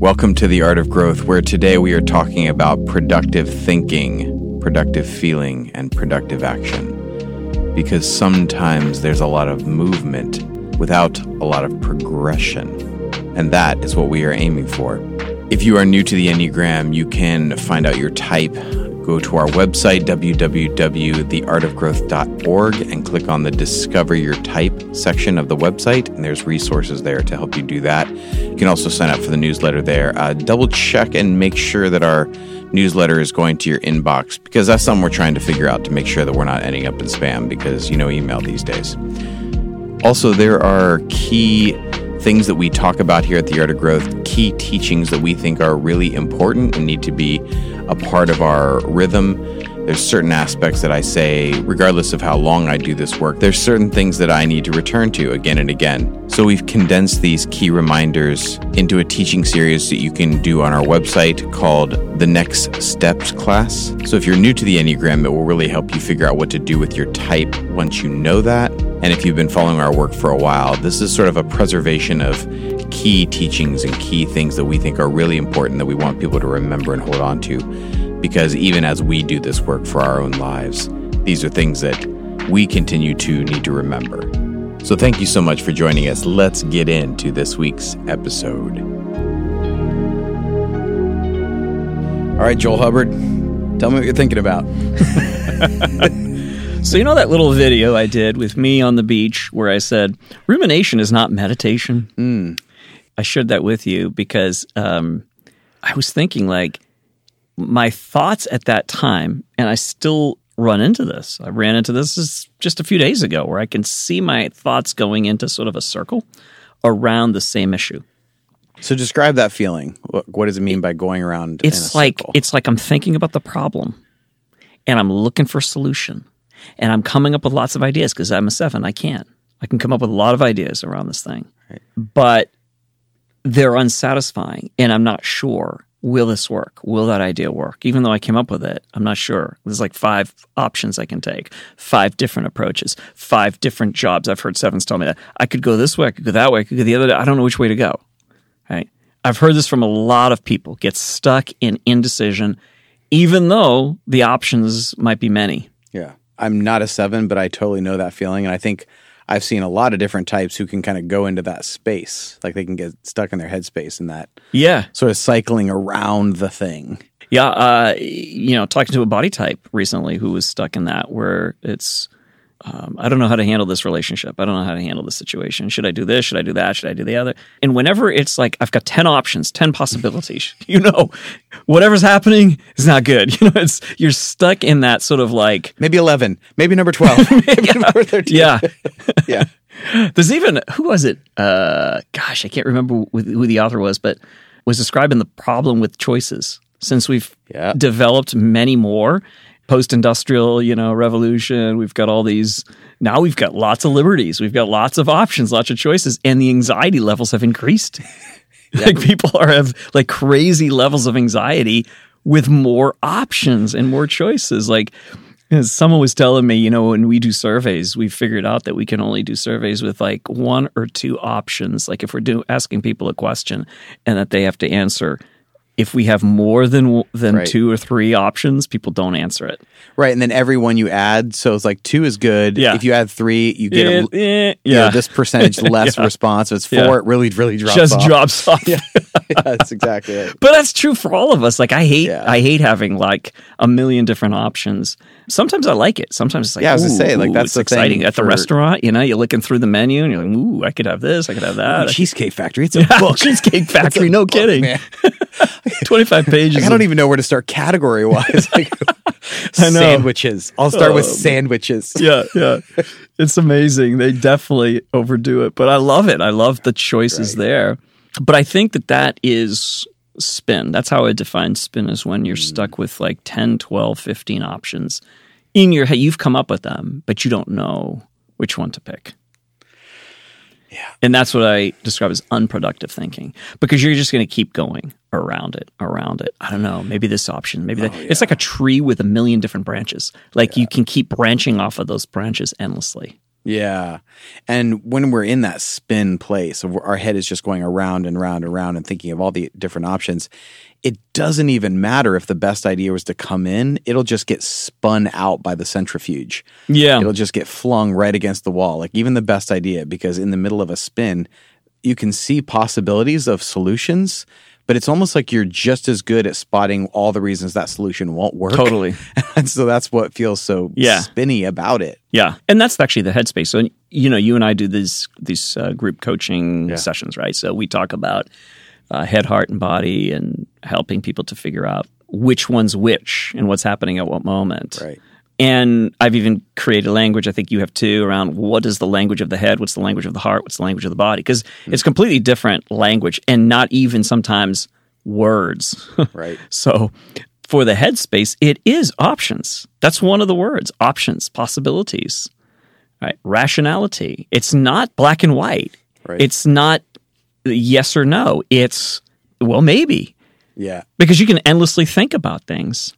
Welcome to the Art of Growth, where today we are talking about productive thinking, productive feeling, and productive action. Because sometimes there's a lot of movement without a lot of progression. And that is what we are aiming for. If you are new to the Enneagram, you can find out your type go to our website, www.theartofgrowth.org, and click on the Discover Your Type section of the website. And there's resources there to help you do that. You can also sign up for the newsletter there. Uh, double check and make sure that our newsletter is going to your inbox because that's something we're trying to figure out to make sure that we're not ending up in spam because you know email these days. Also, there are key things that we talk about here at the Art of Growth, key teachings that we think are really important and need to be a part of our rhythm. There's certain aspects that I say, regardless of how long I do this work, there's certain things that I need to return to again and again. So we've condensed these key reminders into a teaching series that you can do on our website called the Next Steps class. So if you're new to the Enneagram, it will really help you figure out what to do with your type once you know that. And if you've been following our work for a while, this is sort of a preservation of key teachings and key things that we think are really important that we want people to remember and hold on to. Because even as we do this work for our own lives, these are things that we continue to need to remember. So thank you so much for joining us. Let's get into this week's episode. All right, Joel Hubbard, tell me what you're thinking about. So you know that little video I did with me on the beach where I said rumination is not meditation. Mm. I shared that with you because um, I was thinking like my thoughts at that time, and I still run into this. I ran into this just a few days ago where I can see my thoughts going into sort of a circle around the same issue. So describe that feeling. What, what does it mean by going around? It's like circle? it's like I'm thinking about the problem, and I'm looking for a solution, and I'm coming up with lots of ideas because I'm a seven. I can. I can come up with a lot of ideas around this thing, Right. but they're unsatisfying, and I'm not sure. Will this work? Will that idea work? Even though I came up with it, I'm not sure. There's like five options I can take, five different approaches, five different jobs. I've heard sevens tell me that I could go this way, I could go that way, I could go the other. way. I don't know which way to go. Right? I've heard this from a lot of people. Get stuck in indecision, even though the options might be many. Yeah. I'm not a seven, but I totally know that feeling. And I think I've seen a lot of different types who can kind of go into that space. Like they can get stuck in their headspace and that Yeah, sort of cycling around the thing. Yeah, uh, you know, talking to a body type recently who was stuck in that, where it's, um, I don't know how to handle this relationship. I don't know how to handle this situation. Should I do this? Should I do that? Should I do the other? And whenever it's like, I've got 10 options, 10 possibilities, you know, whatever's happening is not good. You know, it's, you're stuck in that sort of like, Maybe 11, maybe number 12, maybe number 13. yeah. Yeah. There's even, who was it? Uh, gosh, I can't remember who who the author was, but was describing the problem with choices since we've Yeah. developed many more post-industrial you know revolution. We've got all these now we've got lots of liberties. We've got lots of options lots of choices and the anxiety levels have increased. Like people are have like crazy levels of anxiety with more options and more choices. Like as someone was telling me, you know, when we do surveys, we figured out that we can only do surveys with like one or two options. Like if we're do, asking people a question and that they have to answer, if we have more than than Right. two or three options, people don't answer it. Right. And then every one you add. So it's like two is good. Yeah. If you add three, you get a, Eh, eh, you know, yeah, this percentage less Yeah. response. It's four, Yeah. it really, really drops off. just off. drops off. yeah, that's exactly it. But that's true for all of us. Like I hate, Yeah. I hate having like a million different options. Sometimes I like it. Sometimes it's like, Yeah, I was gonna say, like, ooh, that's it's the thing exciting at the for- restaurant. You know, you're looking through the menu and you're like, ooh, I could have this, I could have that. Cheesecake Factory. It's a book. Cheesecake Factory, no kidding. man. 25 pages. I don't even know where to start category wise. Like, I know. Sandwiches. I'll start with Um, sandwiches. yeah, yeah. It's amazing. They definitely overdo it, but I love it. I love the choices there. But I think that that is spin. That's how I define spin is when you're Mm. stuck with like 10, 12, 15 options in your head. You've come up with them, but you don't know which one to pick. Yeah. And that's what I describe as unproductive thinking because you're just going to keep going around it, around it. I don't know, maybe this option, maybe that. It's like a tree with a million different branches. Like you can keep branching off of those branches endlessly. Yeah. And when we're in that spin place, our head is just going around and around and around and thinking of all the different options, it doesn't even matter if the best idea was to come in, it'll just get spun out by the centrifuge. Yeah. It'll just get flung right against the wall, like even the best idea, because in the middle of a spin, you can see possibilities of solutions, but it's almost like you're just as good at spotting all the reasons that solution won't work. Totally. and so that's what feels so Yeah. spinny about it. Yeah, and that's actually the headspace. So you know, you and I do these these uh, group coaching sessions, right? So we talk about uh, head, heart, and body, and helping people to figure out which one's which and what's happening at what moment. Right. And I've even created language. I think you have too around what is the language of the head, what's the language of the heart, what's the language of the body, because hmm. it's completely different language, and not even sometimes words. Right. So for the headspace, it is options. That's one of the words options, possibilities, right? Rationality. It's not black and white. Right. It's not yes or no. It's, well, maybe, Yeah. because you can endlessly think about things.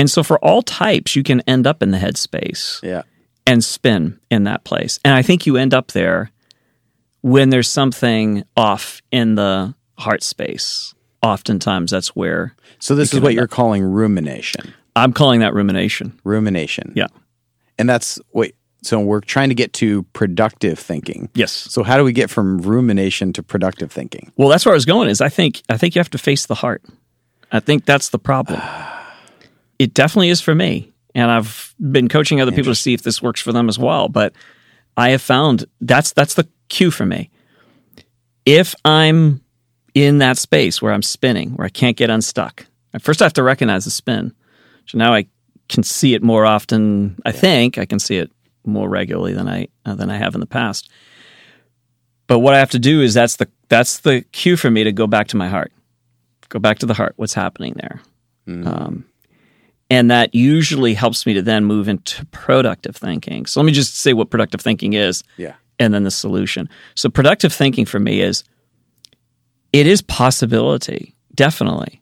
And so for all types, you can end up in the headspace Yeah. and spin in that place. And I think you end up there when there's something off in the heart space. Oftentimes, that's where So this is what you're calling rumination. I'm calling that rumination. Rumination. Yeah. And that's wait. So we're trying to get to productive thinking. Yes. So how do we get from rumination to productive thinking? Well, that's where I was going. Is I think I think you have to face the heart. I think that's the problem. it definitely is for me, and I've been coaching other people to see if this works for them as well. But I have found that's that's the cue for me. If I'm in that space where I'm spinning, where I can't get unstuck, first I have to recognize the spin. So now I can see it more often. I think I can see it more regularly than I uh, than I have in the past. But what I have to do is that's the that's the cue for me to go back to my heart, go back to the heart. What's happening there? Um, and that usually helps me to then move into productive thinking. So let me just say what productive thinking is, Yeah. and then the solution. So productive thinking for me is it is possibility, definitely,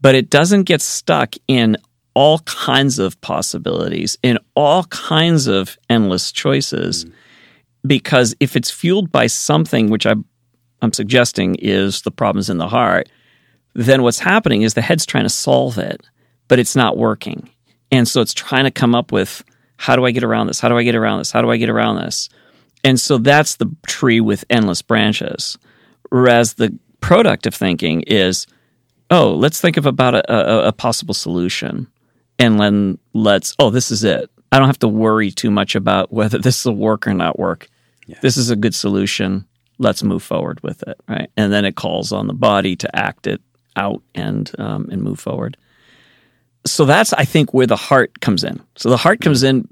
but it doesn't get stuck in all kinds of possibilities, in all kinds of endless choices. Mm. Because if it's fueled by something, which I, I'm suggesting is the problems in the heart, then what's happening is the head's trying to solve it, but it's not working. And so it's trying to come up with how do I get around this? How do I get around this? How do I get around this? And so that's the tree with endless branches. Whereas the productive thinking is, oh, let's think of about a, a, a possible solution. And then let's, oh, this is it. I don't have to worry too much about whether this will work or not work. This is a good solution. Let's move forward with it, right? And then it calls on the body to act it out and um, and move forward. So that's I think where the heart comes in. So the heart comes in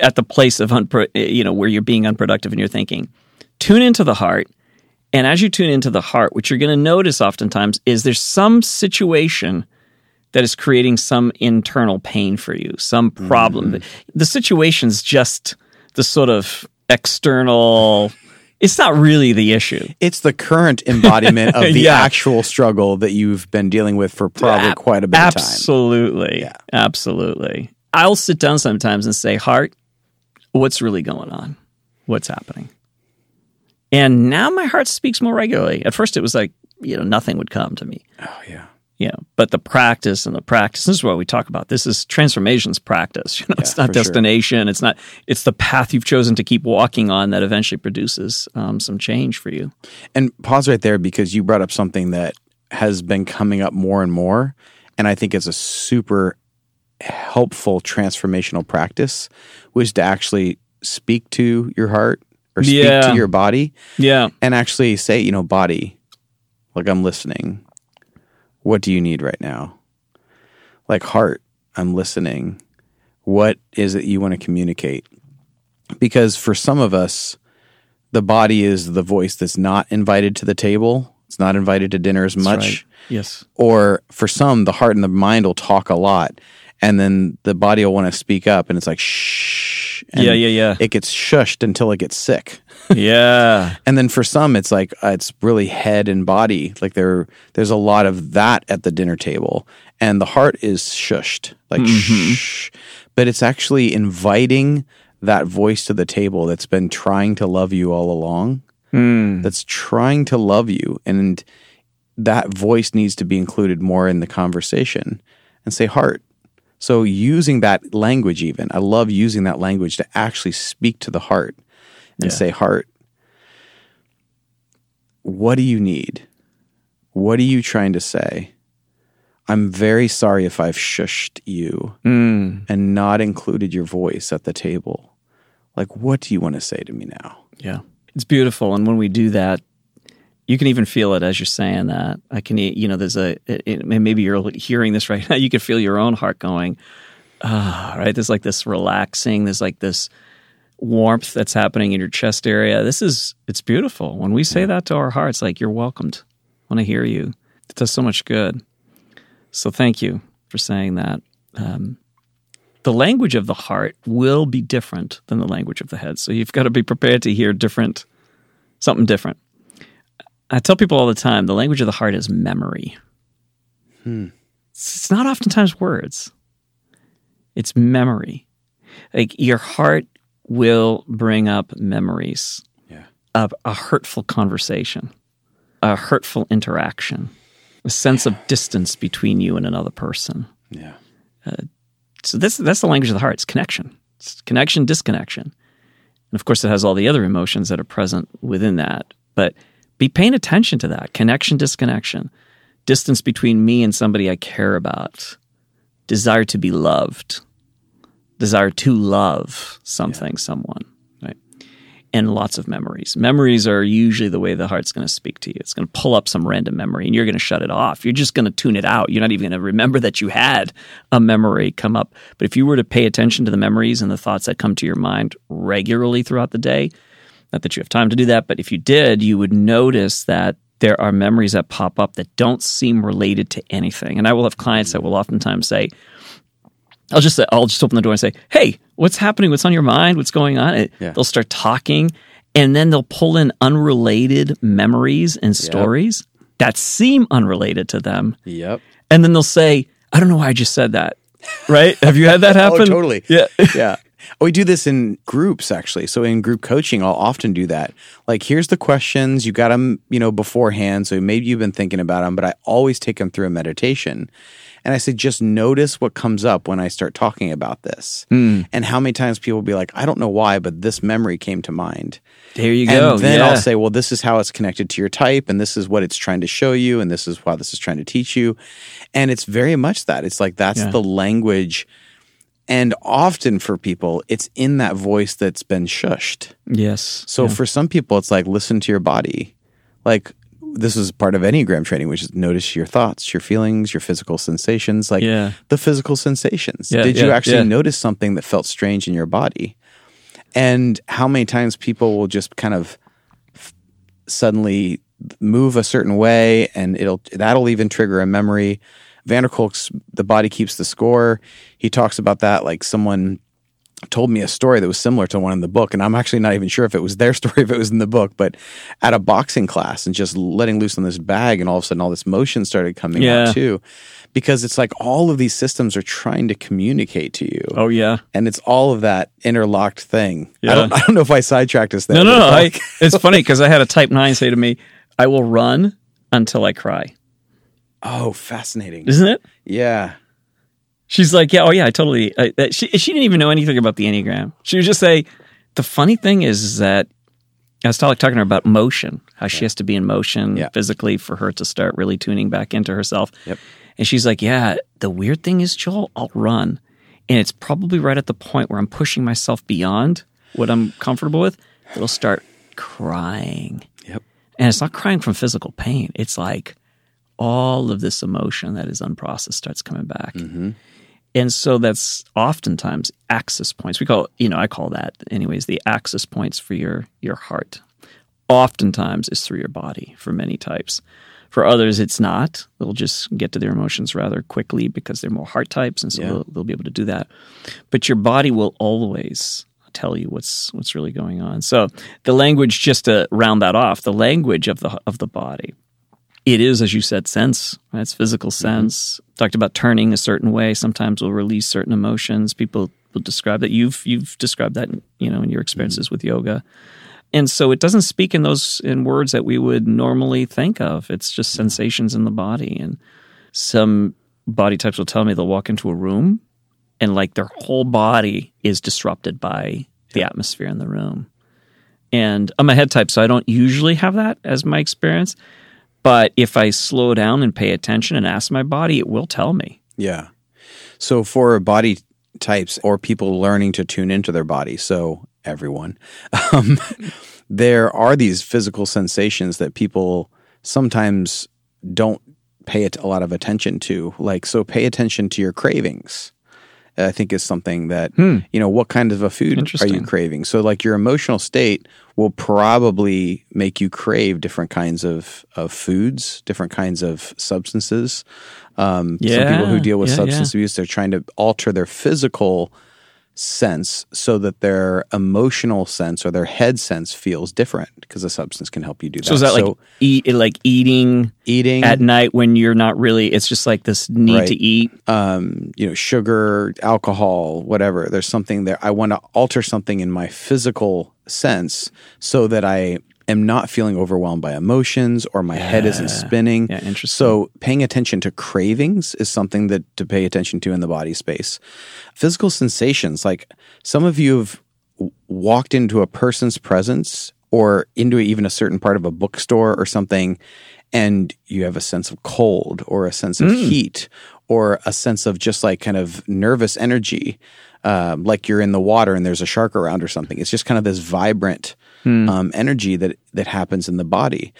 at the place of unpro- you know where you're being unproductive and you're thinking. Tune into the heart, and as you tune into the heart, what you're going to notice oftentimes is there's some situation that is creating some internal pain for you, some problem. Mm-hmm. The situation's just the sort of external. It's not really the issue. It's the current embodiment of the Yeah. actual struggle that you've been dealing with for probably Ab- quite a bit of time. Absolutely. Yeah. Absolutely. I'll sit down sometimes and say, Heart, what's really going on? What's happening? And now my heart speaks more regularly. At first, it was like, you know, nothing would come to me. Oh yeah. You know, but the practice and the practice, this is what we talk about. This is transformations practice. You know, it's not for sure. destination. It's not, it's the path you've chosen to keep walking on that eventually produces um, some change for you. And pause right there because you brought up something that has been coming up more and more. And I think it's a super helpful transformational practice, which is to actually speak to your heart or speak Yeah. to your body Yeah. and actually say, you know, body, like I'm listening. What do you need right now? Like heart, I'm listening. What is it you want to communicate? Because for some of us, the body is the voice that's not invited to the table. It's not invited to dinner as much. Right. Yes. Or for some, the heart and the mind will talk a lot. And then the body will want to speak up and it's like, shh. And Yeah, yeah, yeah. It gets shushed until it gets sick. yeah. And then for some, it's like uh, it's really head and body. Like there, there's a lot of that at the dinner table, and the heart is shushed, like shh. But it's actually inviting that voice to the table that's been trying to love you all along, that's trying to love you. And that voice needs to be included more in the conversation and say, heart. So using that language, even, I love using that language to actually speak to the heart and Yeah. say, heart, what do you need? What are you trying to say? I'm very sorry if I've shushed you Mm. and not included your voice at the table. Like, what do you want to say to me now? Yeah. It's beautiful. And when we do that, you can even feel it as you're saying that. I can, you know, there's a, it, it- maybe you're hearing this right now. You can feel your own heart going, ah, right? There's like this relaxing, there's like this warmth that's happening in your chest area. This is, it's beautiful. When we say that to our hearts, like, you're welcomed. I want to hear you. It does so much good. So thank you for saying that. Um, the language of the heart will be different than the language of the head. So you've got to be prepared to hear different, something different. I tell people all the time the language of the heart is memory. Hmm. It's it's not oftentimes words, it's memory. Like your heart will bring up memories Yeah. of a hurtful conversation, a hurtful interaction, a sense of distance between you and another person Yeah. Uh, so this that's the language of the heart. It's connection. It's connection, disconnection. And of course it has all the other emotions that are present within that. But be paying attention to that. Connection, disconnection. Distance between me and somebody I care about. Desire to be loved. Desire to love something, someone. Right. And lots of memories. Memories are usually the way the heart's going to speak to you. It's going to pull up some random memory and you're going to shut it off. You're just going to tune it out. You're not even going to remember that you had a memory come up. But if you were to pay attention to the memories and the thoughts that come to your mind regularly throughout the day, not that you have time to do that, but if you did, you would notice that there are memories that pop up that don't seem related to anything. And I will have clients that mm-hmm. will oftentimes say, I'll just say, I'll just open the door and say, "Hey, what's happening? What's on your mind? What's going on?" Yeah. They'll start talking, and then they'll pull in unrelated memories and stories that seem unrelated to them, Yep. and then they'll say, "I don't know why I just said that." Right? Have you had that oh, happen? Oh, totally. Yeah. yeah. Oh, we do this in groups actually. So in group coaching, I'll often do that. Like, here's the questions. You got them, you know, beforehand. So maybe you've been thinking about them, but I always take them through a meditation. And I say, just notice what comes up when I start talking about this. Hmm. And how many times people will be like, I don't know why, but this memory came to mind. There you go. And then yeah. I'll say, well, this is how it's connected to your type, and this is what it's trying to show you, and this is how this is trying to teach you. And it's very much that. It's like that's Yeah. the language. And often for people, it's in that voice that's been shushed. yes. So for some people, it's like listen to your body. Like this is part of Enneagram training, which is notice your thoughts, your feelings, your physical sensations, like Yeah. the physical sensations. Yeah, Did you actually yeah. notice something that felt strange in your body? And how many times people will just kind of f- suddenly move a certain way and it'll that'll even trigger a memory. Vanderkolk's The Body Keeps the Score. He talks about that like someone told me a story that was similar to one in the book, and I'm actually not even sure if it was their story, if it was in the book, but at a boxing class and just letting loose on this bag, and all of a sudden all this motion started coming Yeah. out too, because it's like all of these systems are trying to communicate to you, Oh yeah. and it's all of that interlocked thing. I Yeah. don't, I don't know if I sidetracked us there. No, no, no. I, it's funny because I had a type nine say to me, "I will run until I cry." Oh, fascinating. Isn't it? Yeah, She's like, yeah, oh yeah, I totally. I, that- she she didn't even know anything about the enneagram. She would just say, the funny thing is, that I was talking talking to her about motion, how she has to be in motion Yeah. physically for her to start really tuning back into herself. Yep. And she's like, yeah, the weird thing is, Joel, I'll run, and it's probably right at the point where I'm pushing myself beyond what I'm comfortable with. It'll start crying. Yep. And it's not crying from physical pain. It's like all of this emotion that is unprocessed starts coming back. Mm-hmm. And so that's oftentimes access points. We call, you know, I call that anyways, the access points for your your heart. Oftentimes is through your body for many types. For others, it's not. They'll just get to their emotions rather quickly because they're more heart types, and so Yeah. they'll, they'll be able to do that. But your body will always tell you what's what's really going on. So the language, just to round that off, the language of the of the body it is, as you said, sense. Right? It's physical mm-hmm. sense. Talked about turning a certain way. Sometimes we'll release certain emotions. People will describe that. You've you've described that, you know, in your experiences mm-hmm. with yoga. And so it doesn't speak in those in words that we would normally think of. It's just sensations in the body. And some body types will tell me they'll walk into a room and like their whole body is disrupted by the atmosphere in the room. And I'm a head type, so I don't usually have that as my experience. But if I slow down and pay attention and ask my body, it will tell me. Yeah. So for body types or people learning to tune into their body, so everyone, um, there are these physical sensations that people sometimes don't pay it a lot of attention to. Like, so pay attention to your cravings. I think is something that you know what kind of a food are you craving. So like your emotional state will probably make you crave different kinds of of foods, different kinds of substances. Um, some people who deal with yeah, substance abuse, they're trying to alter their physical sense so that their emotional sense or their head sense feels different because a substance can help you do that. So is that like eat like eating eating at night when you're not really it's just like this need Right. to eat. um, you know, sugar, alcohol, whatever. There's something there. I want to alter something in my physical sense so that I am not feeling overwhelmed by emotions or my head isn't spinning. Yeah, interesting. So paying attention to cravings is something that to pay attention to in the body space. Physical sensations, like some of you have walked into a person's presence or into even a certain part of a bookstore or something and you have a sense of cold or a sense of heat or a sense of just like kind of nervous energy um, like you're in the water and there's a shark around or something it's just kind of this vibrant um, energy that that happens in the body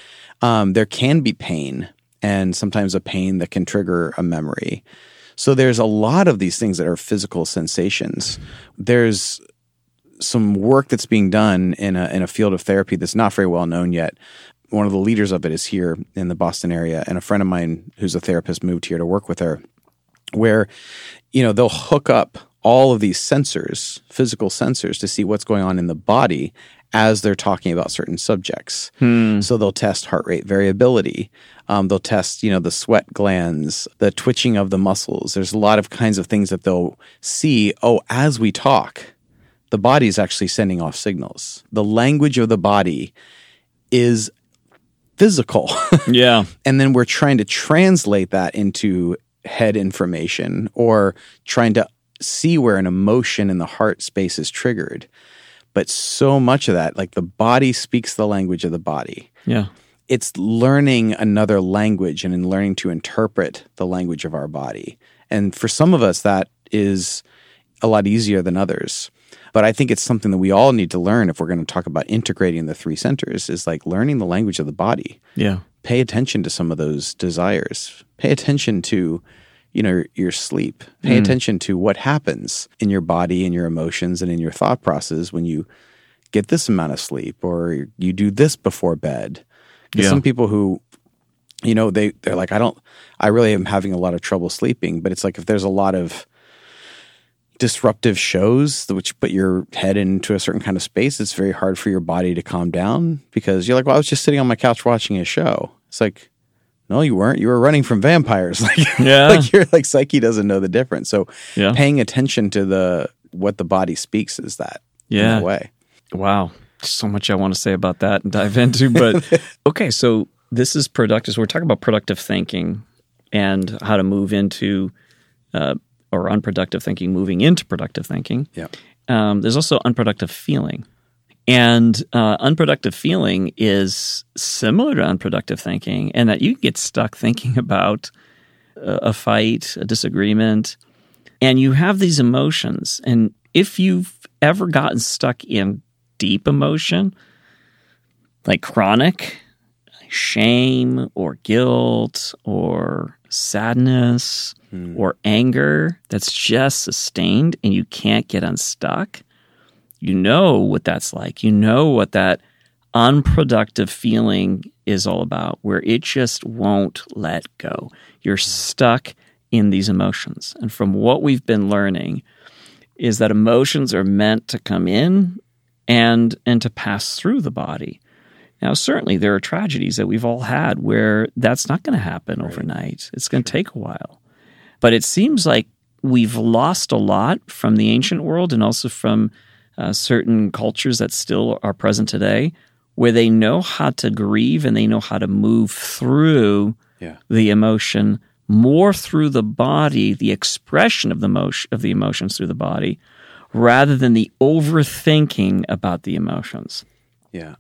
um, there can be pain and sometimes a pain that can trigger a memory so there's a lot of these things that are physical sensations there's some work that's being done in a in a field of therapy that's not very well known yet. One of the leaders of it is here in the Boston area, and a friend of mine who's a therapist moved here to work with her. Where, you know, they'll hook up all of these sensors, physical sensors, to see what's going on in the body as they're talking about certain subjects. So they'll test heart rate variability. Um, they'll test, you know, the sweat glands, the twitching of the muscles. There's a lot of kinds of things that they'll see. Oh, as we talk, the body is actually sending off signals. The language of the body is physical. Yeah. and then we're trying to translate that into head information or trying to see where an emotion in the heart space is triggered. But so much of that, like the body speaks the language of the body. Yeah. It's learning another language and in learning to interpret the language of our body. And for some of us, that is a lot easier than others. But I think it's something that we all need to learn if we're going to talk about integrating the three centers is like learning the language of the body Yeah. pay attention to some of those desires. Pay attention to, you know, your sleep. Pay hmm. attention to what happens in your body and your emotions and in your thought process when you get this amount of sleep or you do this before bed. Yeah. some people who, you know, they they're like, I don't, I really am having a lot of trouble sleeping. But it's like if there's a lot of disruptive shows which put your head into a certain kind of space it's very hard for your body to calm down because you're like well i was just sitting on my couch watching a show it's like no you weren't you were running from vampires like Yeah. like your like psyche doesn't know the difference so Yeah. paying attention to the what the body speaks is that in Yeah. way Wow. So much I want to say about that and dive into. But okay, so this is productive. So we're talking about productive thinking and how to move into, uh, or unproductive thinking, moving into productive thinking. yeah Um, there's also unproductive feeling. And uh, unproductive feeling is similar to unproductive thinking, and that you can get stuck thinking about a, a fight, a disagreement, and you have these emotions. And if you've ever gotten stuck in deep emotion, like chronic shame or guilt or sadness or anger that's just sustained and you can't get unstuck, you know what that's like. You know what that unproductive feeling is all about, where it just won't let go. You're stuck in these emotions. And from what we've been learning, is that emotions are meant to come in and and to pass through the body. Now, certainly there are tragedies that we've all had where that's not going to happen overnight. It's going to take a while. But it seems like we've lost a lot from the ancient world and also from uh, certain cultures that still are present today, where they know how to grieve and they know how to move through Yeah. the emotion more through the body, the expression of the motion of the emotions through the body, rather than the overthinking about the emotions. Yeah.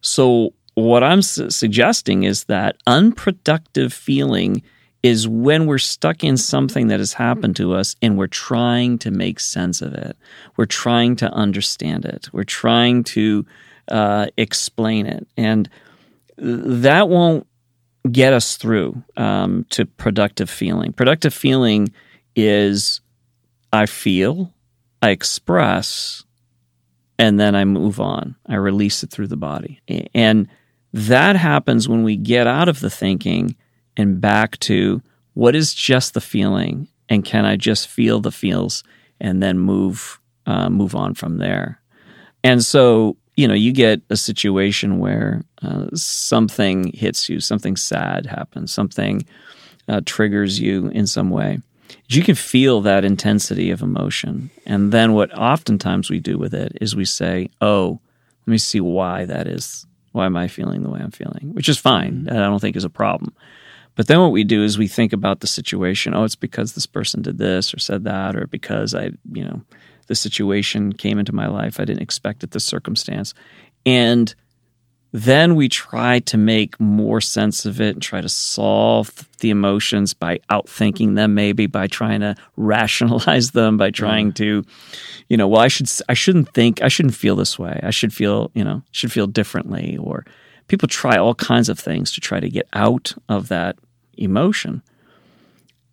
So, what I'm su- suggesting is that unproductive feeling is when we're stuck in something that has happened to us and we're trying to make sense of it. We're trying to understand it. We're trying to uh, explain it. And that won't get us through um, to productive feeling. Productive feeling is I feel, I express, and then I move on. I release it through the body. And that happens when we get out of the thinking and back to what is just the feeling and can I just feel the feels and then move uh, move on from there. And so, you know, you get a situation where uh, something hits you, something sad happens, something uh, triggers you in some way. You can feel that intensity of emotion. And then what oftentimes we do with it is we say, oh, let me see why that is. Why am I feeling the way I'm feeling? Which is fine. I don't think is a problem. But then what we do is we think about the situation. Oh, it's because this person did this or said that, or because I, you know, the situation came into my life. I didn't expect it, this circumstance. And then we try to make more sense of it and try to solve the emotions by outthinking them, maybe by trying to rationalize them, by trying mm. to, you know, well, I should, I shouldn't think, I shouldn't feel this way. I should feel, you know, should feel differently. Or people try all kinds of things to try to get out of that emotion.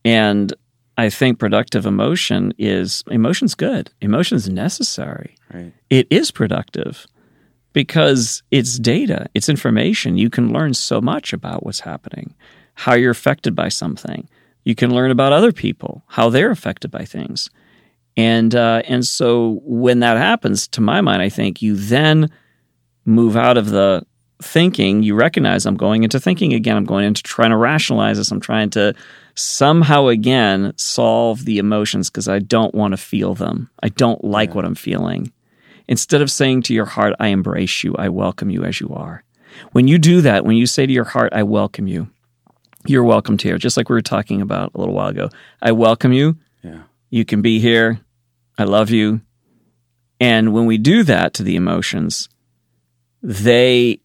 And I think productive emotion is emotion's good. Emotion's necessary. Right. It is productive because it's data, it's information. You can learn so much about what's happening, how you're affected by something. You can learn about other people, how they're affected by things. And uh, and so when that happens, to my mind, I think you then move out of the thinking. You recognize I'm going into thinking again. I'm going into trying to rationalize this. I'm trying to somehow again solve the emotions because I don't want to feel them. I don't like what I'm feeling. Instead of saying to your heart, I embrace you, I welcome you as you are. When you do that, when you say to your heart, I welcome you, you're welcomed here, just like we were talking about a little while ago. I welcome you. Yeah. You can be here. I love you. And when we do that to the emotions, they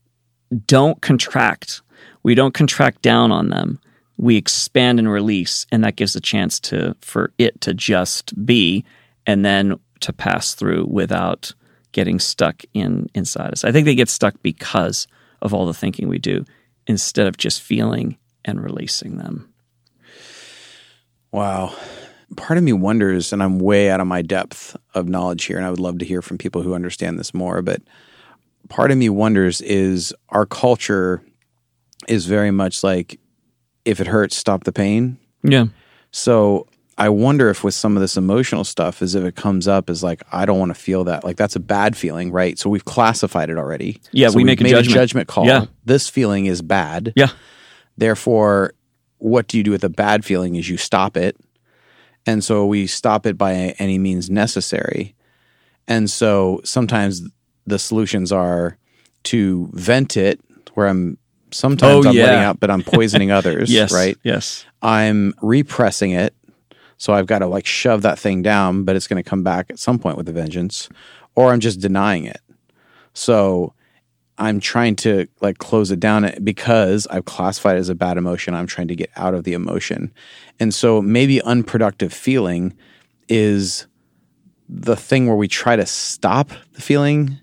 don't contract. We don't contract down on them. We expand and release, and that gives a chance to for it to just be and then to pass through without getting stuck in inside us. I think they get stuck because of all the thinking we do instead of just feeling and releasing them. Wow. Part of me wonders, and I'm way out of my depth of knowledge here, and I would love to hear from people who understand this more, but part of me wonders is our culture is very much like if it hurts, stop the pain. Yeah. So I wonder if with some of this emotional stuff, as if it comes up as like, I don't want to feel that. Like that's a bad feeling, right? So we've classified it already. Yeah, So we make a judgment. judgment call. Yeah. This feeling is bad. Yeah. Therefore, what do you do with a bad feeling is you stop it. And so we stop it by any means necessary. And so sometimes the solutions are to vent it where I'm sometimes Oh, I'm letting out, but I'm poisoning others. Yes. Right. Yes. I'm repressing it. So I've got to like shove that thing down, but it's going to come back at some point with a vengeance, or I'm just denying it. So I'm trying to like close it down eh, because I've classified it as a bad emotion. I'm trying to get out of the emotion. And so maybe unproductive feeling is the thing where we try to stop the feeling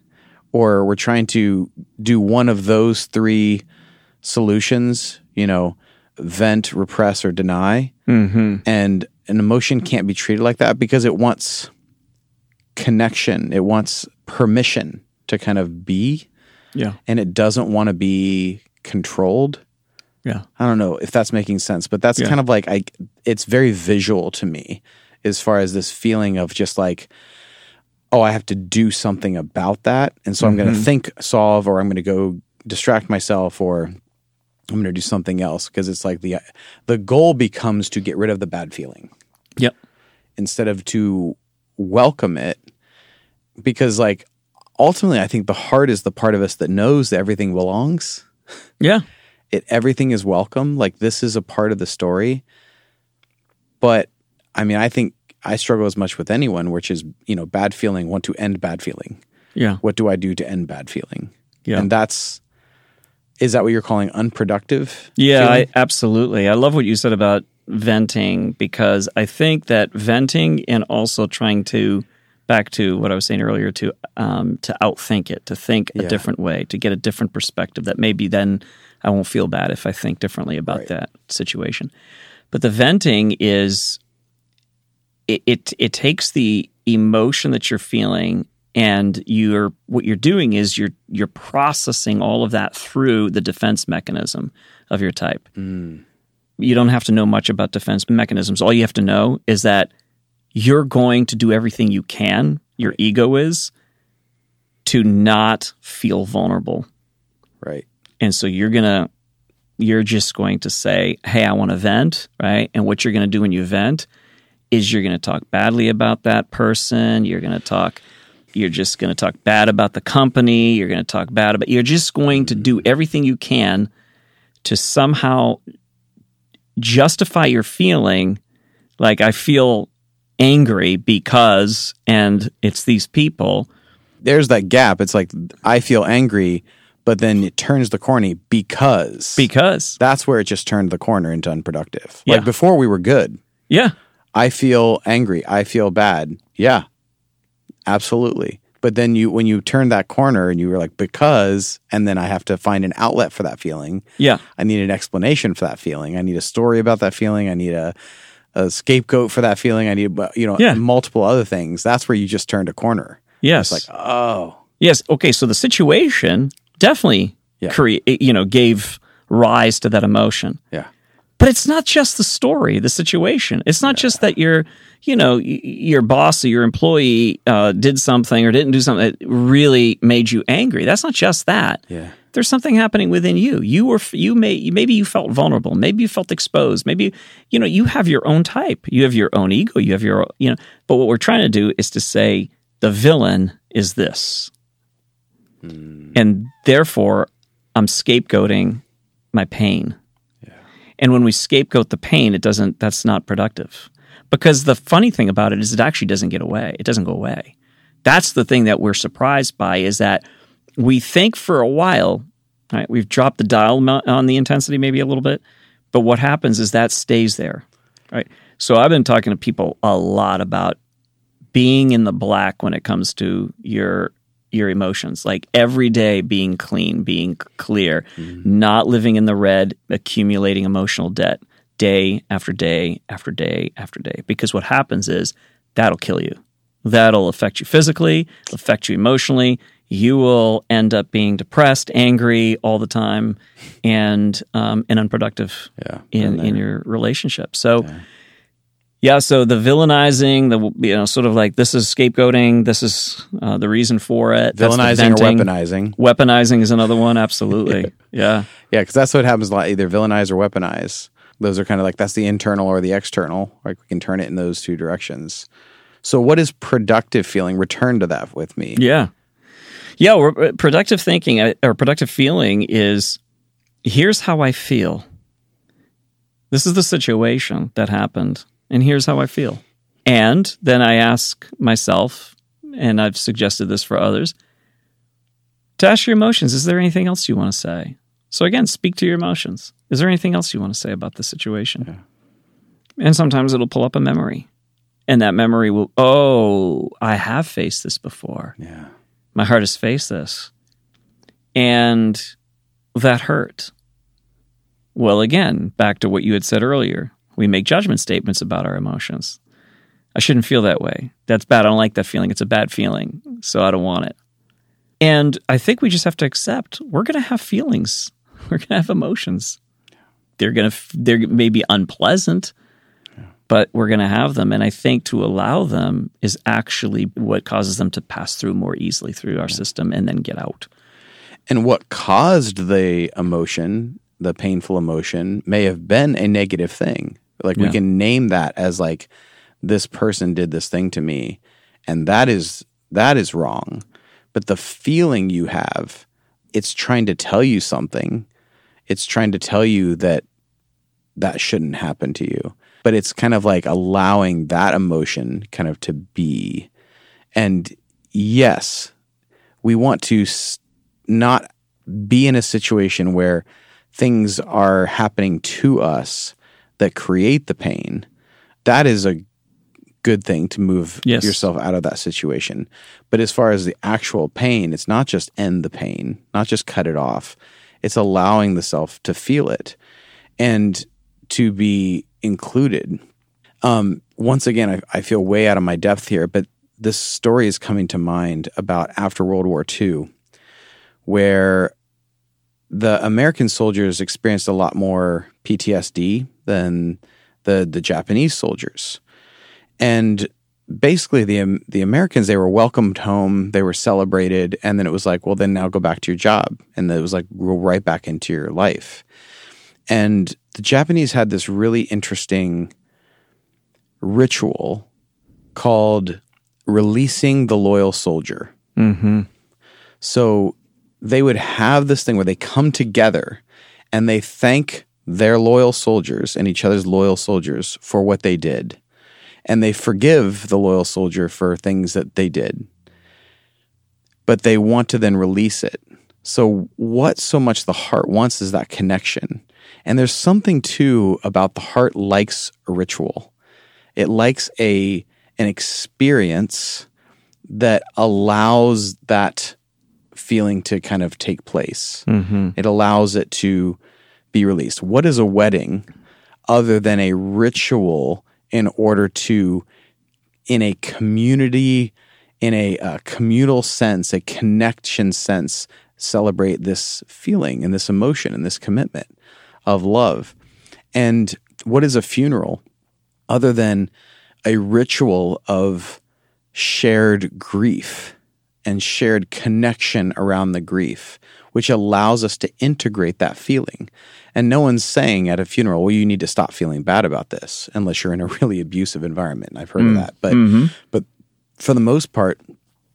or we're trying to do one of those three solutions, you know, vent, repress, or deny. Mm-hmm. And an emotion can't be treated like that because it wants connection, it wants permission to kind of be, Yeah. and it doesn't want to be controlled. Yeah. I don't know if that's making sense, but that's Yeah. kind of like I it's very visual to me as far as this feeling of just like oh, I have to do something about that. And so I'm Mm-hmm. going to think solve or I'm going to go distract myself or I'm going to do something else because it's like the the goal becomes to get rid of the bad feeling Yep. instead of to welcome it because like ultimately I think the heart is the part of us that knows that everything belongs. Yeah. It everything is welcome. Like this is a part of the story. But I mean, I think I struggle as much with anyone, which is, you know, bad feeling, want to end bad feeling. Yeah. What do I do to end bad feeling? Yeah. And that's is that what you're calling unproductive? Yeah. I, absolutely. I love what you said about venting because I think that venting and also trying to back to what I was saying earlier to um, to outthink it, to think a Yeah. different way, to get a different perspective. That maybe then I won't feel bad if I think differently about Right. that situation. But the venting is it, it it takes the emotion that you're feeling and you're what you're doing is you're you're processing all of that through the defense mechanism of your type. Mm. You don't have to know much about defense mechanisms. All you have to know is that you're going to do everything you can, your ego is, to not feel vulnerable. right. And so you're going to, you're just going to say, Hey, I want to vent, right? And what you're going to do when you vent is you're going to talk badly about that person. You're going to talk, you're just going to talk bad about the company. You're going to talk bad about, you're just going to do everything you can to somehow justify your feeling like I feel angry because, and it's these people. There's that gap. It's like I feel angry, but then it turns the corny because Because, that's where it just turned the corner into unproductive. Yeah. Like before we were good. yeah, I feel angry. I feel bad. Yeah. Absolutely. But then you when you turn that corner and you were like because and then I have to find an outlet for that feeling. yeah, I need an explanation for that feeling. I need a story about that feeling. I need a a scapegoat for that feeling. I need you know Yeah. multiple other things. That's where you just turned a corner. yes. It's like, "Oh, Yes. Okay. So the situation definitely Yeah. create, you know, gave rise to that emotion. yeah. But it's not just the story, the situation. It's not just that your, you know, your boss or your employee uh, did something or didn't do something that really made you angry. That's not just that. Yeah. There's something happening within you. You were, you may, maybe you felt vulnerable. Maybe you felt exposed. Maybe, you know, you have your own type. You have your own ego. You have your, you know. But what we're trying to do is to say the villain is this, and therefore I'm scapegoating my pain. And when we scapegoat the pain, it doesn't, that's not productive. Because the funny thing about it is it actually doesn't get away. It doesn't go away. That's the thing that we're surprised by is that we think for a while, right, we've dropped the dial on the intensity maybe a little bit, but what happens is that stays there, right? So I've been talking to people a lot about being in the black when it comes to your your emotions. Like every day being clean being clear not living in the red accumulating emotional debt day after day after day after day. Because what happens is that'll kill you. That'll affect you physically affect you emotionally. You will end up being depressed angry all the time and um, and unproductive Yeah. in in your relationship. So yeah, so the villainizing, the you know, sort of like this is scapegoating, this is uh, the reason for it. Villainizing or weaponizing. Weaponizing is another one, absolutely. yeah. Yeah, because that's what happens a lot. Either villainize or weaponize. Those are kind of like that's the internal or the external. Like we can turn it in those two directions. So, what is productive feeling? Return to that with me. Yeah. Yeah, uh, productive thinking uh, or productive feeling is here's how I feel. This is the situation that happened, and here's how I feel. And then I ask myself, and I've suggested this for others, to ask your emotions, is there anything else you want to say? So again, speak to your emotions. Is there anything else you want to say about the situation? And sometimes it'll pull up a memory. And that memory will, oh, I have faced this before. Yeah. My heart has faced this. And that hurt. Well, again, back to what you had said earlier. We make judgment statements about our emotions. I shouldn't feel that way. That's bad. I don't like that feeling. It's a bad feeling. So I don't want it. And I think we just have to accept we're going to have feelings. We're going to have emotions. They're going to, they're maybe unpleasant, but we're going to have them. And I think to allow them is actually what causes them to pass through more easily through our system and then get out. And what caused the emotion, the painful emotion, may have been a negative thing. Like we can name that as like this person did this thing to me, and that is that is wrong. But the feeling you have, it's trying to tell you something. It's trying to tell you that that shouldn't happen to you. But it's kind of like allowing that emotion kind of to be. And yes, we want to not be in a situation where things are happening to us that create the pain. That is a good thing to move Yes. yourself out of that situation. But as far as the actual pain, it's not just end the pain, not just cut it off. It's allowing the self to feel it and to be included. Um, once again, I, I feel way out of my depth here, but this story is coming to mind about after World War II, where the American soldiers experienced a lot more PTSD than the the Japanese soldiers, and basically the the Americans they were welcomed home, they were celebrated, and then it was like, well, then now go back to your job, and it was like go right back into your life. And the Japanese had this really interesting ritual called releasing the loyal soldier. Mm-hmm. So they would have this thing where they come together and they thank their loyal soldiers and each other's loyal soldiers for what they did. And they forgive the loyal soldier for things that they did. But they want to then release it. So, what so much the heart wants is that connection. And there's something too about the heart likes a ritual. It likes a an experience that allows that feeling to kind of take place. Mm-hmm. It allows it to be released. What is a wedding other than a ritual in order to, in a community, in a uh, communal sense, a connection sense, celebrate this feeling and this emotion and this commitment of love? And what is a funeral other than a ritual of shared grief and shared connection around the grief, which allows us to integrate that feeling. And no one's saying at a funeral, well, you need to stop feeling bad about this, unless you're in a really abusive environment. And I've heard of mm. that. But mm-hmm. but for the most part,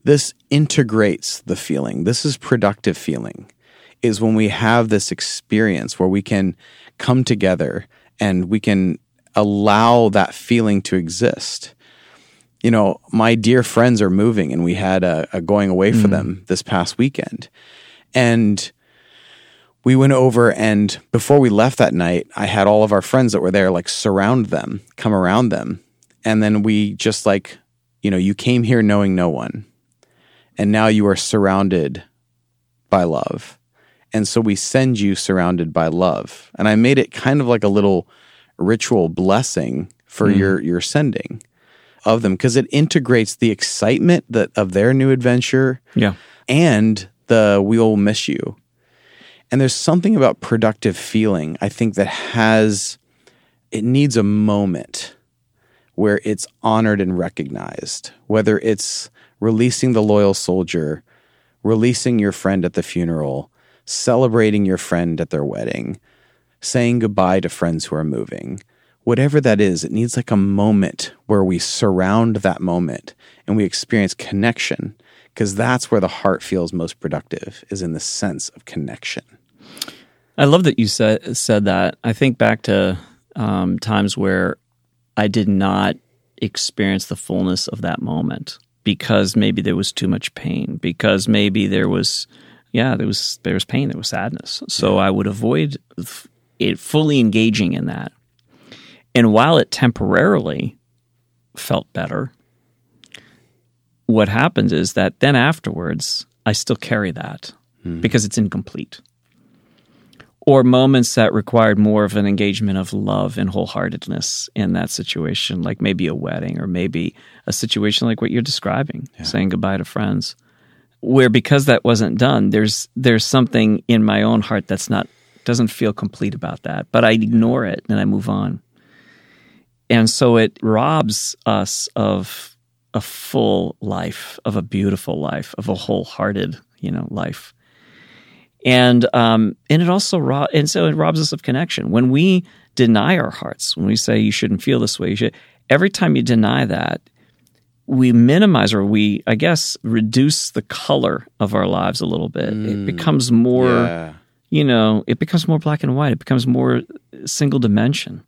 this integrates the feeling. This is productive feeling, is when we have this experience where we can come together and we can allow that feeling to exist you know, my dear friends are moving and we had a, a going away for mm. them this past weekend. And we went over and before we left that night, I had all of our friends that were there like surround them, come around them. And then we just like, you know, you came here knowing no one. And now you are surrounded by love. And so we send you surrounded by love. And I made it kind of like a little ritual blessing for mm-hmm. your your sending of them because it integrates the excitement that of their new adventure Yeah. and the we'll miss you. And there's something about productive feeling I think that has it needs a moment where it's honored and recognized, whether it's releasing the loyal soldier, releasing your friend at the funeral, celebrating your friend at their wedding, saying goodbye to friends who are moving. Whatever that is, it needs like a moment where we surround that moment and we experience connection because that's where the heart feels most productive is in the sense of connection. I love that you said said that. I think back to um, times where I did not experience the fullness of that moment because maybe there was too much pain, because maybe there was, yeah, there was there was pain, there was sadness. So I would avoid it fully engaging in that. And while it temporarily felt better, what happens is that then afterwards, I still carry that hmm. because it's incomplete. Or moments that required more of an engagement of love and wholeheartedness in that situation, like maybe a wedding or maybe a situation like what you're describing, saying goodbye to friends, where because that wasn't done, there's there's something in my own heart that's not doesn't feel complete about that, but I ignore it and I move on. And so it robs us of a full life, of a beautiful life, of a wholehearted, you know, life. and um, and it also ro- and so it robs us of connection when we deny our hearts when we say you shouldn't feel this way you should every time you deny that we minimize or we i guess reduce the color of our lives a little bit it becomes more Yeah. you know it becomes more black and white it becomes more single dimension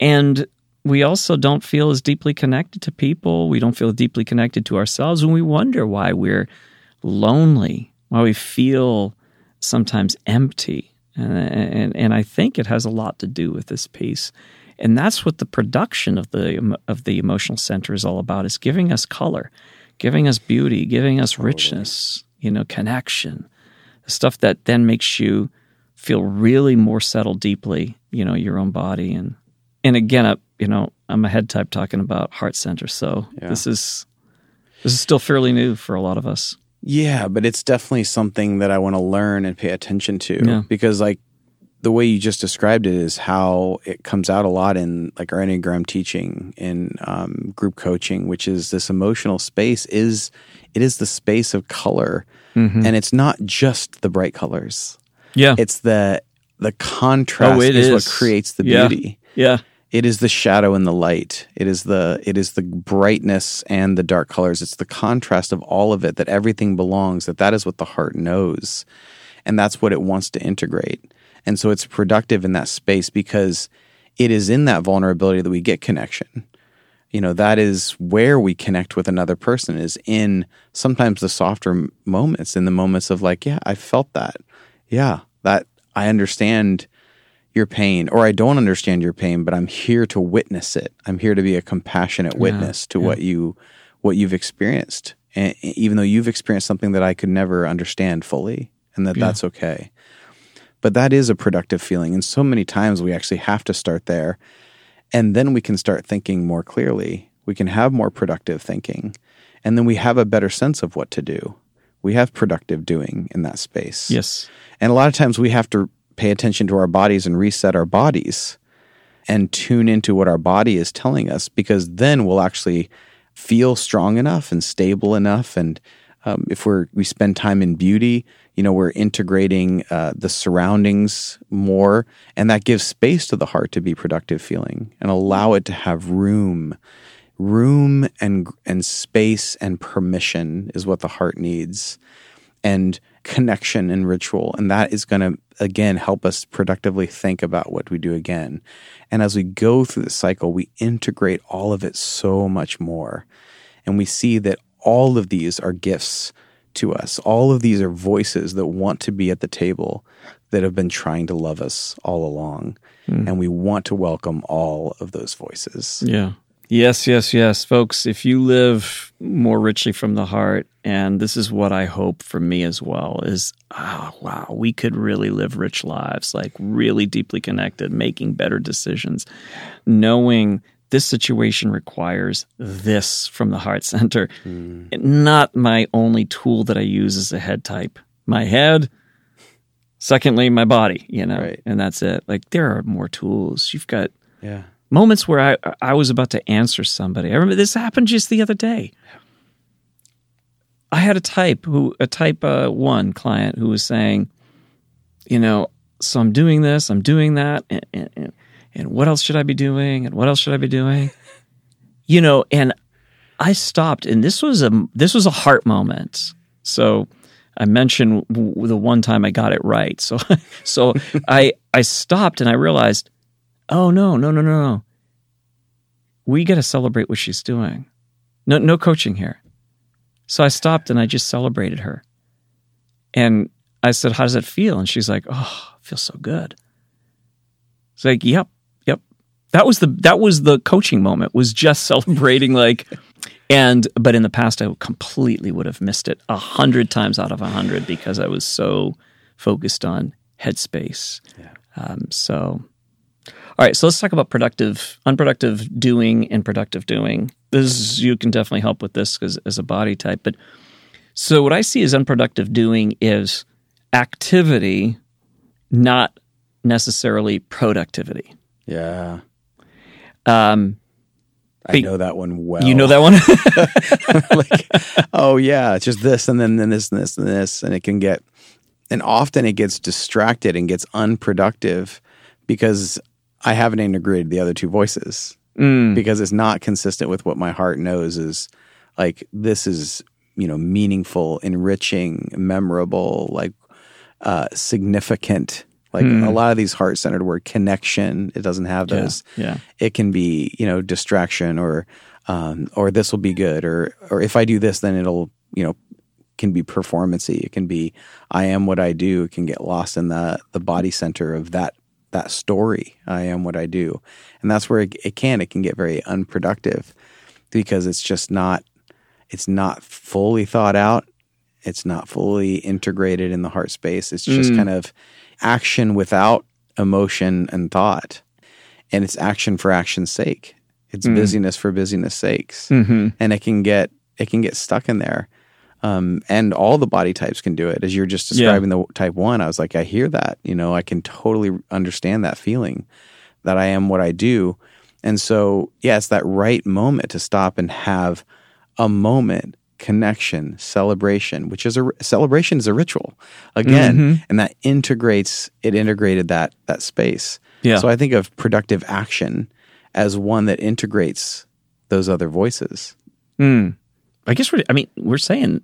and we also don't feel as deeply connected to people. We don't feel deeply connected to ourselves. And we wonder why we're lonely why we feel sometimes empty. And, and and I think it has a lot to do with this piece. And that's what the production of the of the emotional center is all about is giving us color giving us beauty giving us richness you know connection. Stuff that then makes you feel really more settled deeply you know your own body. And and again I, you know i'm a head type talking about heart center so this is this is still fairly new for a lot of us Yeah, but it's definitely something that I want to learn and pay attention to Yeah. because like the way you just described it is how it comes out a lot in like our Enneagram teaching in um, group coaching, which is this emotional space is it is the space of color, and it's not just the bright colors. yeah It's the the contrast Oh, it is, what is. creates the Yeah. beauty. yeah It is the shadow and the light. It is the it is the brightness and the dark colors. It's the contrast of all of it that everything belongs. That that is what the heart knows, and that's what it wants to integrate. And so it's productive in that space because it is in that vulnerability that we get connection. You know that is where we connect with another person is in sometimes the softer moments, in the moments of like, yeah, I felt that. Yeah, that I understand your pain or I don't understand your pain, but I'm here to witness it. I'm here to be a compassionate witness to what you what you've experienced. And even though you've experienced something that I could never understand fully and that that's okay. But that is a productive feeling and so many times we actually have to start there and then we can start thinking more clearly. We can have more productive thinking and then we have a better sense of what to do. We have productive doing in that space. yes And a lot of times we have to pay attention to our bodies and reset our bodies and tune into what our body is telling us because then we'll actually feel strong enough and stable enough. And um, if we're, we spend time in beauty, you know, we're integrating uh, the surroundings more. And that gives space to the heart to be productive feeling and allow it to have room. Room and and space and permission is what the heart needs and connection and ritual. And that is going to, again, help us productively think about what we do again. And as we go through the cycle, we integrate all of it so much more. And we see that all of these are gifts to us. All of these are voices that want to be at the table that have been trying to love us all along. Hmm. And we want to welcome all of those voices. Yeah. Yes, yes, yes. Folks, if you live more richly from the heart, and this is what I hope for me as well, is oh, wow, we could really live rich lives, like really deeply connected, making better decisions, knowing this situation requires this from the heart center. Hmm. Not my only tool that I use as a head type. My head, secondly, my body, you know, Right. and that's it. Like there are more tools. You've got Yeah. Moments where I I was about to answer somebody. I remember this happened just the other day. I had a type who a type uh, one client who was saying, you know, so I'm doing this, I'm doing that, and, and, and, what else should I be doing, and what else should I be doing, you know, and I stopped, and this was a this was a heart moment. So I mentioned the one time I got it right. So so I I stopped and I realized oh no no no no no. We got to celebrate what she's doing. No no coaching here. So i stopped and i just celebrated her. And i said how does it feel? And she's like oh it feels so good. It's like yep yep. That was the that was the coaching moment was just celebrating like and but in the past i completely would have missed it a hundred times out of a hundred because i was so focused on headspace. Um, so all right, so let's talk about productive, unproductive doing and productive doing. This is, you can definitely help with this because as a body type. But so what I see as unproductive doing is activity, not necessarily productivity. Yeah. Um, I Be- know that one well. you know that one? like, oh yeah, it's just this and then, then this and this and this, and it can get and often it gets distracted and gets unproductive because I haven't integrated the other two voices Mm. because it's not consistent with what my heart knows is like this is you know meaningful, enriching, memorable, like uh, significant. Like a lot of these heart centered word connection, it doesn't have those. yeah. It can be you know distraction or um, or this will be good or or if I do this then it'll you know can be performancy. It can be I am what I do. It can get lost in the the body center of that that story. I am what I do, and that's where it, it can it can get very unproductive because it's just not it's not fully thought out. It's not fully integrated in the heart space. It's just mm. kind of action without emotion and thought, and it's action for action's sake. It's mm. busyness for busyness sakes, mm-hmm. and it can get it can get stuck in there um, and all the body types can do it. As you're just describing the type one, I was like, I hear that. You know, I can totally understand that feeling that I am what I do. And so, yeah, it's that right moment to stop and have a moment, connection, celebration, which is a celebration is a ritual again, and that integrates. It integrated that that space. Yeah. So I think of productive action as one that integrates those other voices. I guess we're, I mean, we're saying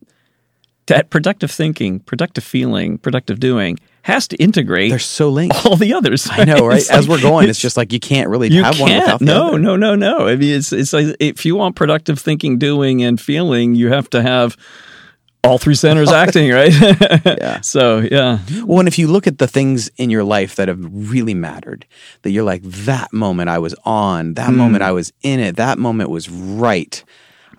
that productive thinking, productive feeling, productive doing has to integrate They're so linked. all the others. I know, right? It's As like- we're going, it's just like you can't really you have one can't. without the no, other. no, no, no. I mean, it's it's like if you want productive thinking, doing, and feeling, you have to have all three centers acting, right? Yeah. So yeah, Well, and if you look at the things in your life that have really mattered, that you're like, that moment I was on, that Hmm. moment I was in it, that moment was right.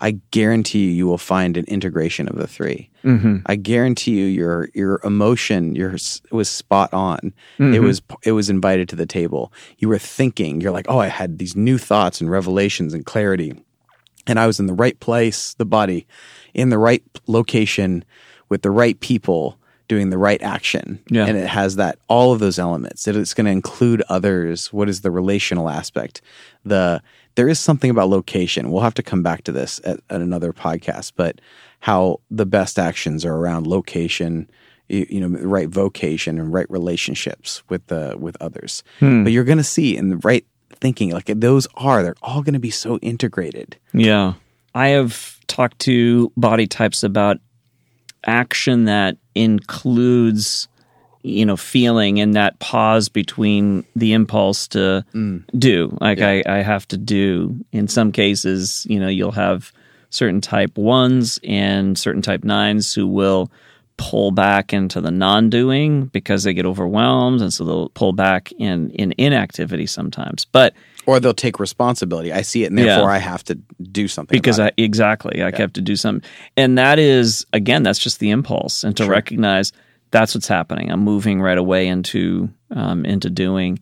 I guarantee you, you will find an integration of the 3 Mm-hmm. I guarantee you, your your emotion, your was spot on. Mm-hmm. It was it was invited to the table. You were thinking. You're like, oh, I had these new thoughts and revelations and clarity. and I was in the right place, the body, in the right location with the right people doing the right action. Yeah. And it has that all of those elements. It- It's going to include others. What is the relational aspect? The there is something about location. We'll have to come back to this at, at another podcast, but how the best actions are around location, you, you know, right vocation and right relationships with the with others. Hmm. But you're going to see in the right thinking, like those are, they're all going to be so integrated. Yeah. I have talked to body types about action that includes you know feeling and that pause between the impulse to mm. do. Like I, I have to do. In some cases you know you'll have certain type ones and certain type nines who will pull back into the non-doing because they get overwhelmed and so they'll pull back in in inactivity sometimes. But Or they'll take responsibility. I see it, and Yeah. therefore I have to do something. because I exactly I have to do something, and that is again that's just the impulse, and to recognize that's what's happening. I'm moving right away into um, into doing,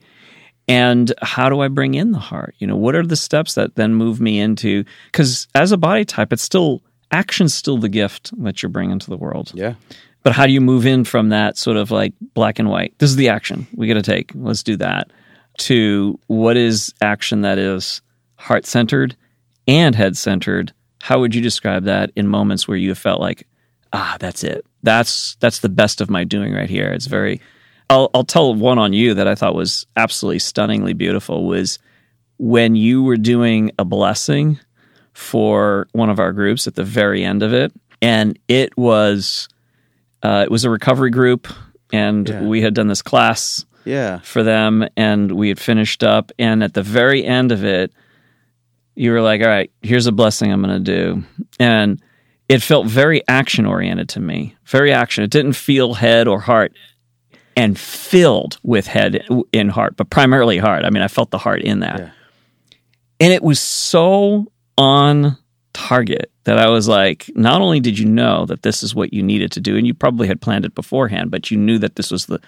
and how do I bring in the heart? You know, what are the steps that then move me into? Because as a body type, it's still action's still the gift that you're bringing to the world. Yeah. But how do you move in from that sort of like black and white? This is the action we got to take. Let's do that. To what is action that is heart centered and head centered? How would you describe that in moments where you have felt like, ah, that's it. That's that's the best of my doing right here. It's very. I'll I'll tell one on you that I thought was absolutely stunningly beautiful was when you were doing a blessing for one of our groups at the very end of it, and it was uh, it was a recovery group, and Yeah. we had done this class Yeah. for them, and we had finished up. And at the very end of it, you were like, "All right, here's a blessing I'm going to do," and it felt very action oriented to me. Very action. It didn't feel head or heart, and filled with head in heart, but primarily heart. I mean, I felt the heart in that, Yeah. and it was so on target that I was like, not only did you know that this is what you needed to do, and you probably had planned it beforehand, but you knew that this was the,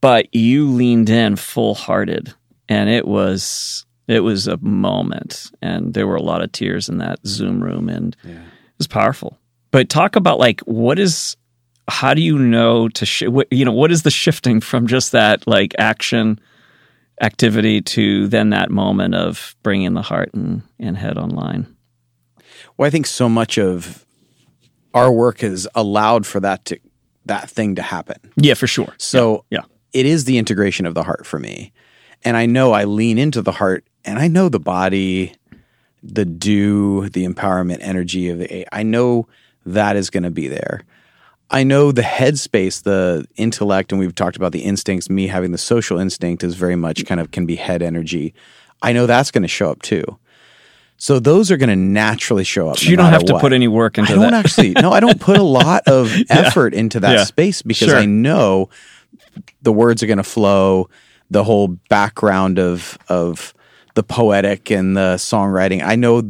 but you leaned in full hearted, and it was it was a moment, and there were a lot of tears in that Zoom room, and Yeah. It was powerful. But talk about like what is, how do you know to sh- what, you know what is the shifting from just that like action activity to then that moment of bringing the heart and, and head online. Well, I think so much of our work has allowed for that to that thing to happen. Yeah, for sure. So yeah. it is the integration of the heart for me. And I know I lean into the heart and I know the body, the do, the empowerment energy of the. I know that is going to be there. I know the headspace, the intellect, and we've talked about the instincts, me having the social instinct is very much kind of can be head energy. I know that's going to show up too. So those are going to naturally show up. So no you don't have to what. put any work into it. I don't that. actually. No, I don't put a lot of effort into that Yeah. space because Sure. I know the words are going to flow. The whole background of of the poetic and the songwriting. I know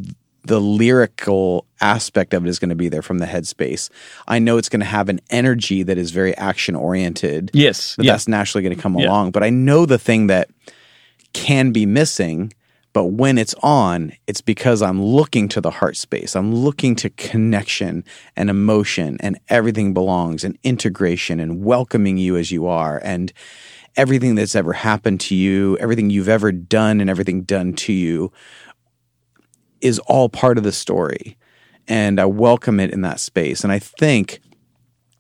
the lyrical aspect of it is going to be there from the headspace. I know it's going to have an energy that is very action oriented. Yes. But yeah. that's naturally going to come Yeah. along. But I know the thing that can be missing, but when it's on, it's because I'm looking to the heart space. I'm looking to connection and emotion and everything belongs and integration and welcoming you as you are and everything that's ever happened to you, everything you've ever done and everything done to you is all part of the story. And I welcome it in that space. And I think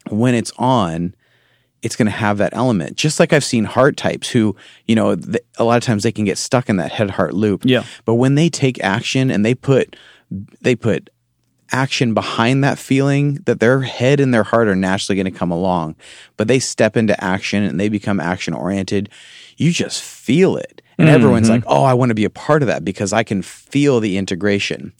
when it's on, it's going to have that element. Just like I've seen heart types who, you know, a lot of times they can get stuck in that head heart loop. Yeah. But when they take action and they put they put action behind that feeling that their head and their heart are naturally going to come along, but they step into action and they become action oriented, you just feel it. And everyone's mm-hmm. like, "Oh, I want to be a part of that because I can feel the integration."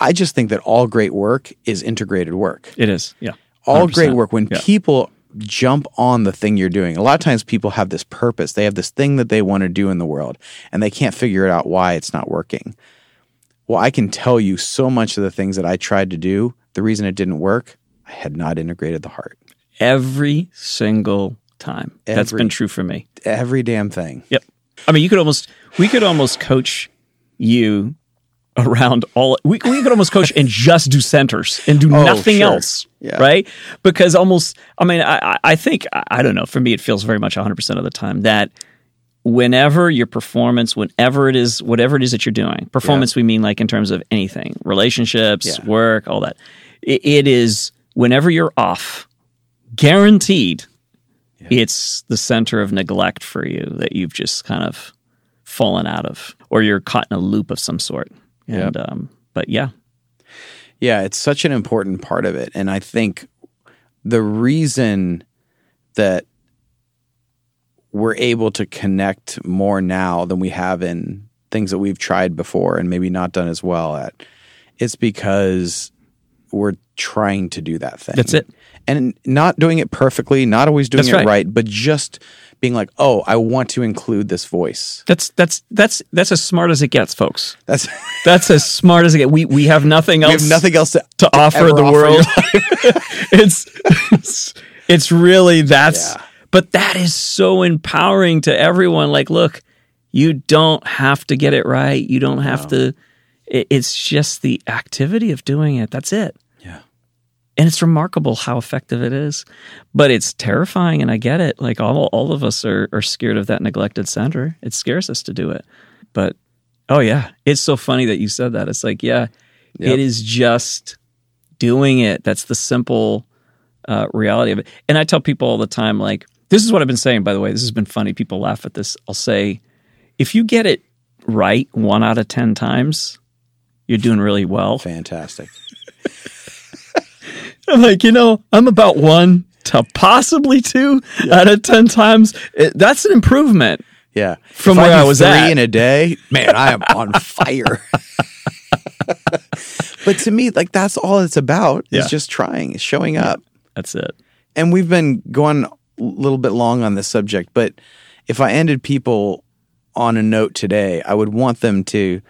I just think that all great work is integrated work it is. Yeah. all 100%. great work when Yeah. people jump on the thing you're doing. A lot of times people have this purpose. They have this thing that they want to do in the world and they can't figure it out why it's not working. Well, I can tell you so much of the things that I tried to do, the reason it didn't work, I had not integrated the heart. Every single time. that's been true for me. Every damn thing. Yep. I mean, you could almost we could almost coach you around all we, we could almost coach and just do centers and do Oh, nothing sure. else Yeah. right because almost i mean i I- think i don't know for me it feels very much 100% of the time that whenever your performance whenever it is whatever it is that you're doing performance we mean like in terms of anything relationships Yeah. work all that it, it is whenever you're off guaranteed it's the center of neglect for you that you've just kind of fallen out of or you're caught in a loop of some sort. And um but yeah. Yeah, it's such an important part of it. And I think the reason that we're able to connect more now than we have in things that we've tried before and maybe not done as well at, it's because we're trying to do that thing. That's it. And not doing it perfectly, not always doing That's it right. right, but just being like, oh, I want to include this voice. that's that's that's that's as smart as it gets folks That's that's as smart as it gets we we have nothing else we have nothing else to, to offer the offer world it's, it's it's really that's Yeah. But that is so empowering to everyone. Like look you don't have to get it right. You don't have to it, it's just the activity of doing it. That's it. Yeah. and it's remarkable how effective it is. But it's terrifying and i get it. Like all, all of us are, are scared of that neglected center. It scares us to do it. But oh yeah. It's so funny that you said that. It's like yeah Yep. it is just doing it. That's the simple uh, reality of it. And i tell people all the time like this is what i've been saying by the way this has been funny people laugh at this i'll say if you get it right one out of ten times you're doing really well Fantastic. I'm like, you know, I'm about one to possibly two out of 10 times. It- that's an improvement. Yeah. From If where do I was three at. in a day, man, I am on fire. but to me, like that's all it's about Yeah. is just trying, showing up. That's it. And we've been going little bit long on this subject, but if I ended people on a note today, I would want them to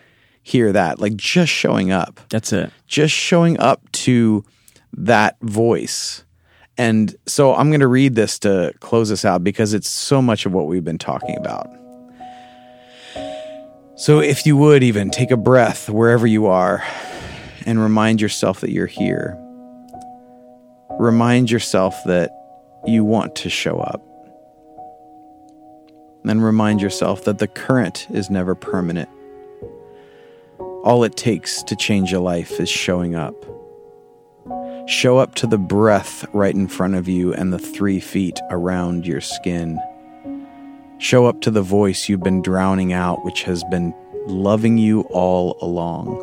hear that, like just showing up, That's it. just showing up to that voice. And so I'm going to read this to close us out because it's so much of what we've been talking about. So, if you would even take a breath wherever you are and remind yourself that you're here, remind yourself that you want to show up. And remind yourself that the current is never permanent. All it takes to change a life is showing up. Show up to the breath right in front of you and the three feet around your skin. Show up to the voice you've been drowning out, which has been loving you all along.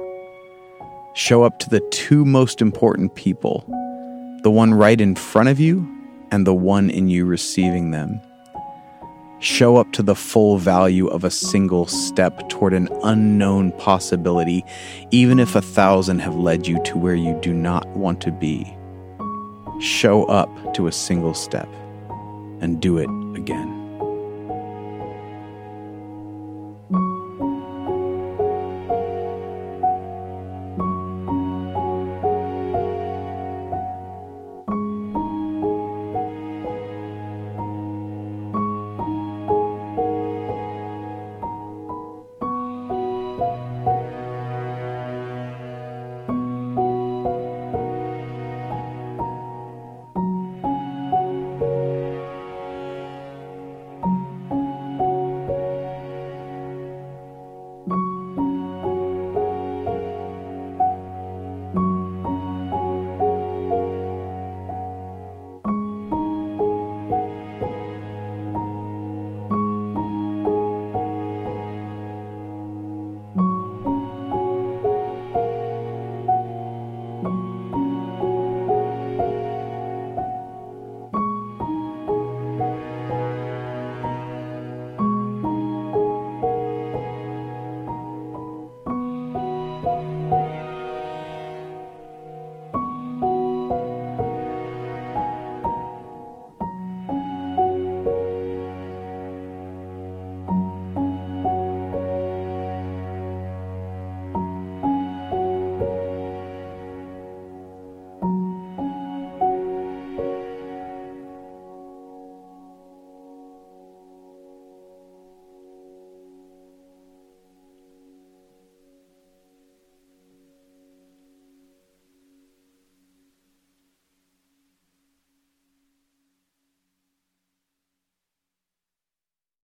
Show up to the two most important people the one right in front of you and the one in you receiving them. Show up to the full value of a single step toward an unknown possibility, even if a thousand have led you to where you do not want to be. Show up to a single step and do it again.